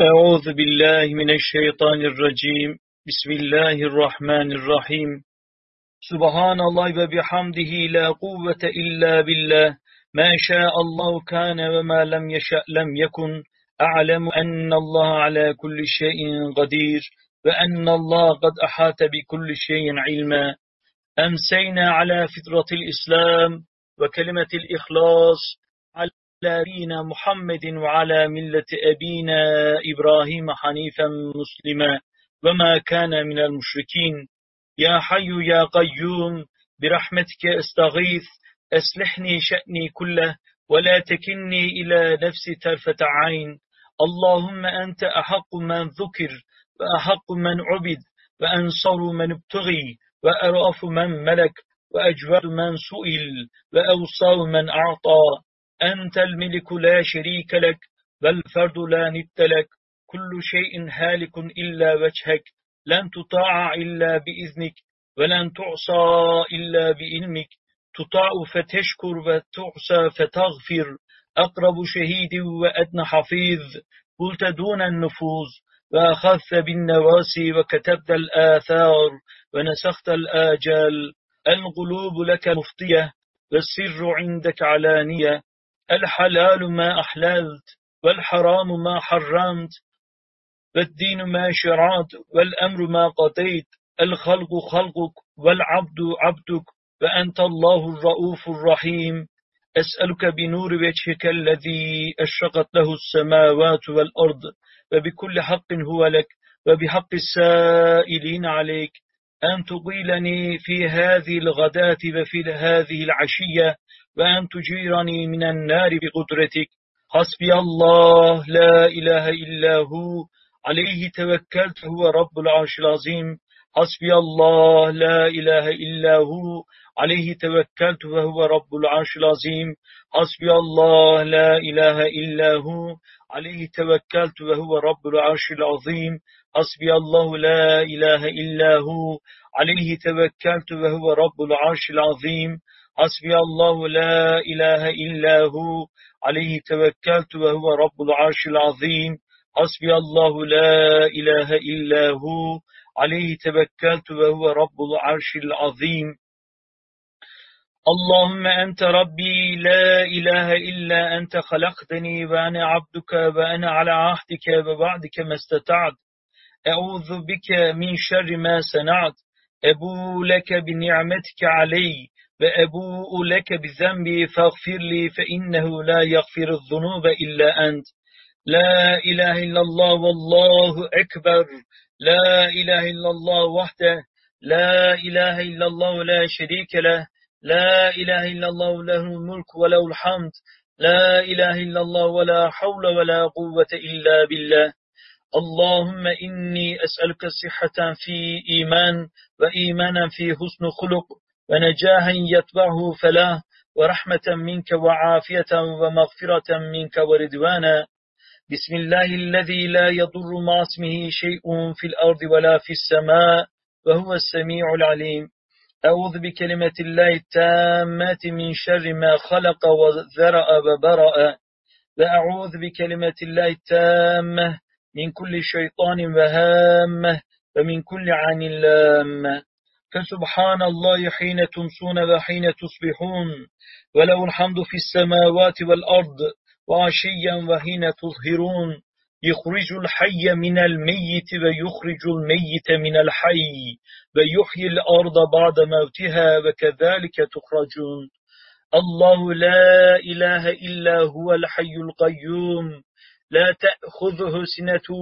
أعوذ بالله من الشيطان الرجيم. بسم الله الرحمن الرحيم. سبحان الله وبحمده لا قوة إلا بالله. ما شاء الله كان وما لم يشأ لم يكن. أعلم أن الله على كل شيء قدير وأن الله قد أحاط بكل شيء علما. أمسينا على فطرة الإسلام وكلمة الإخلاص دين محمد وعلى ملة أبينا إبراهيم حنيفا مسلما وما كان من المشركين. يا حي يا قيوم برحمتك أستغيث أسلحني شأني كله ولا تكني إلى نفسي طرفة عين. اللهم أنت أحق من ذكر وأحق من عبد وأنصر من ابتغي وأرأف من ملك وأجود من سئل وأوصى من أعطى. أنت الملك لا شريك لك والفرد لا ند لك. كل شيء هالك إلا وجهك لن تطاع إلا بإذنك ولن تعصى إلا بإلمك. تطاع فتشكر وتعصى فتغفر. أقرب شهيد وأدنى حفيظ. قلت دون النفوذ وأخذت بالنواسي وكتبت الآثار ونسخت الآجال. القلوب لك مفطية والسر عندك علانية. الحلال ما أحللت والحرام ما حرمت والدين ما شرعت والأمر ما قضيت الخلق خلقك والعبد عبدك وأنت الله الرؤوف الرحيم أسألك بنور وجهك الذي أشرقت له السماوات والأرض وبكل حق هو لك وبحق السائلين عليك أن تقيلني في هذه الغداة وفي هذه العشية وأن تجيرني من النار بقدرتك. حسبي الله لا إله إلا هو. عليه توكلت هو رب العرش العظيم. حسبي الله لا إله إلا هو. عليه توكلت وهو رب العرش العظيم. حسبي الله لا إله إلا هو. عليه توكلت وهو رب العرش العظيم. حسبي الله لا إله إلا هو. عليه توكلت وهو رب العرش العظيم. حسبي الله لا إله إلا هو عليه توكلت وهو رب العرش العظيم حسبي الله لا إله إلا هو عليه توكلت وهو رب العرش العظيم اللهم أنت ربي لا إله إلا أنت خلقتني وأنا عبدك وأنا على عهدك وبعدك ما استطعت أعوذ بك من شر ما صنعت أبو لك بنعمتك علي وأبوء لك بذنبي فاغفر لي فإنه لا يغفر الذنوب إلا أنت. لا إله إلا الله والله أكبر. لا إله إلا الله وحده. لا إله إلا الله لا شريك له. لا إله إلا الله له الملك وله الحمد. لا إله إلا الله ولا حول ولا قوة إلا بالله. اللهم إني أسألك صحة في إيمان وإيمانا في حسن خلق. ونجاها يتبعه فلا ورحمة منك وعافية ومغفرة منك ورضوانا بسم الله الذي لا يضر مع اسمه شيء في الأرض ولا في السماء وهو السميع العليم. أعوذ بكلمة الله التامات من شر ما خلق وذرأ وبرأ. وأعوذ بكلمة الله التامة من كل شيطان وهامة ومن كل عن لامة. فسبحان الله حين تمسون وحين تصبحون وله الحمد في السماوات والأرض وعشيا وحين تظهرون. يخرج الحي من الميت ويخرج الميت من الحي ويحيي الأرض بعد موتها وكذلك تخرجون. الله لا إله إلا هو الحي القيوم لا تأخذه سنة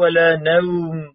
ولا نوم.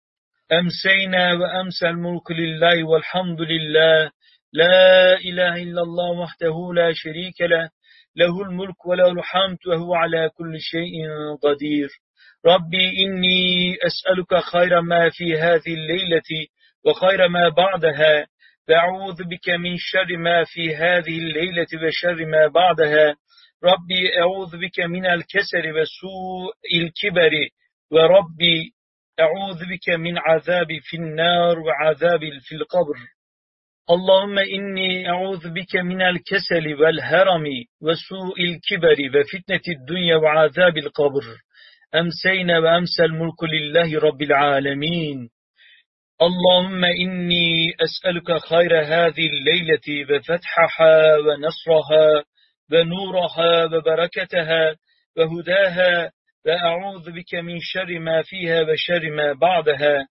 أمسينا وأمسى الملك لله والحمد لله. لا إله إلا الله وحده لا شريك له. له الملك وله الحمد وهو على كل شيء قدير. ربي إني أسألك خير ما في هذه الليلة وخير ما بعدها. وأعوذ بك من شر ما في هذه الليلة وشر ما بعدها. ربي أعوذ بك من الكسر وسوء الكبر. وربي أعوذ بك من عذاب في النار وعذاب في القبر. اللهم إني أعوذ بك من الكسل والهرم وسوء الكبر وفتنة الدنيا وعذاب القبر. أمسينا وأمسى الملك لله رب العالمين. اللهم إني أسألك خير هذه الليلة وفتحها ونصرها ونورها وبركتها وهداها وأعوذ بك من شر ما فيها وشر ما بعدها.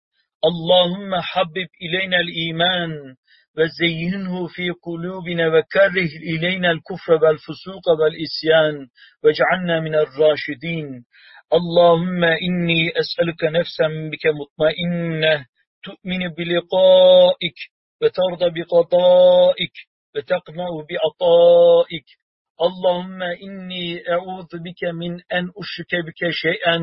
اللهم حبب إلينا الإيمان وزينه في قلوبنا وكره إلينا الكفر والفسوق والإسيان واجعلنا من الراشدين. اللهم إني أسألك نفسا بك مطمئنة تؤمن بلقائك وترضى بقضائك وتقنع بعطائك. اللهم إني أعوذ بك من أن أشرك بك شيئا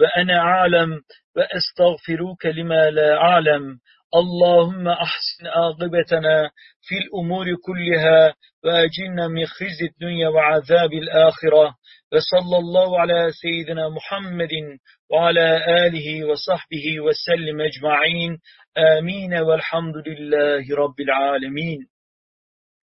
وأنا أعلم وأستغفرك لما لا أعلم. اللهم أحسن عاقبتنا في الأمور كلها وأجلنا من خزي الدنيا وعذاب الآخرة. وصلى الله على سيدنا محمد وعلى آله وصحبه وسلم أجمعين. آمين والحمد لله رب العالمين.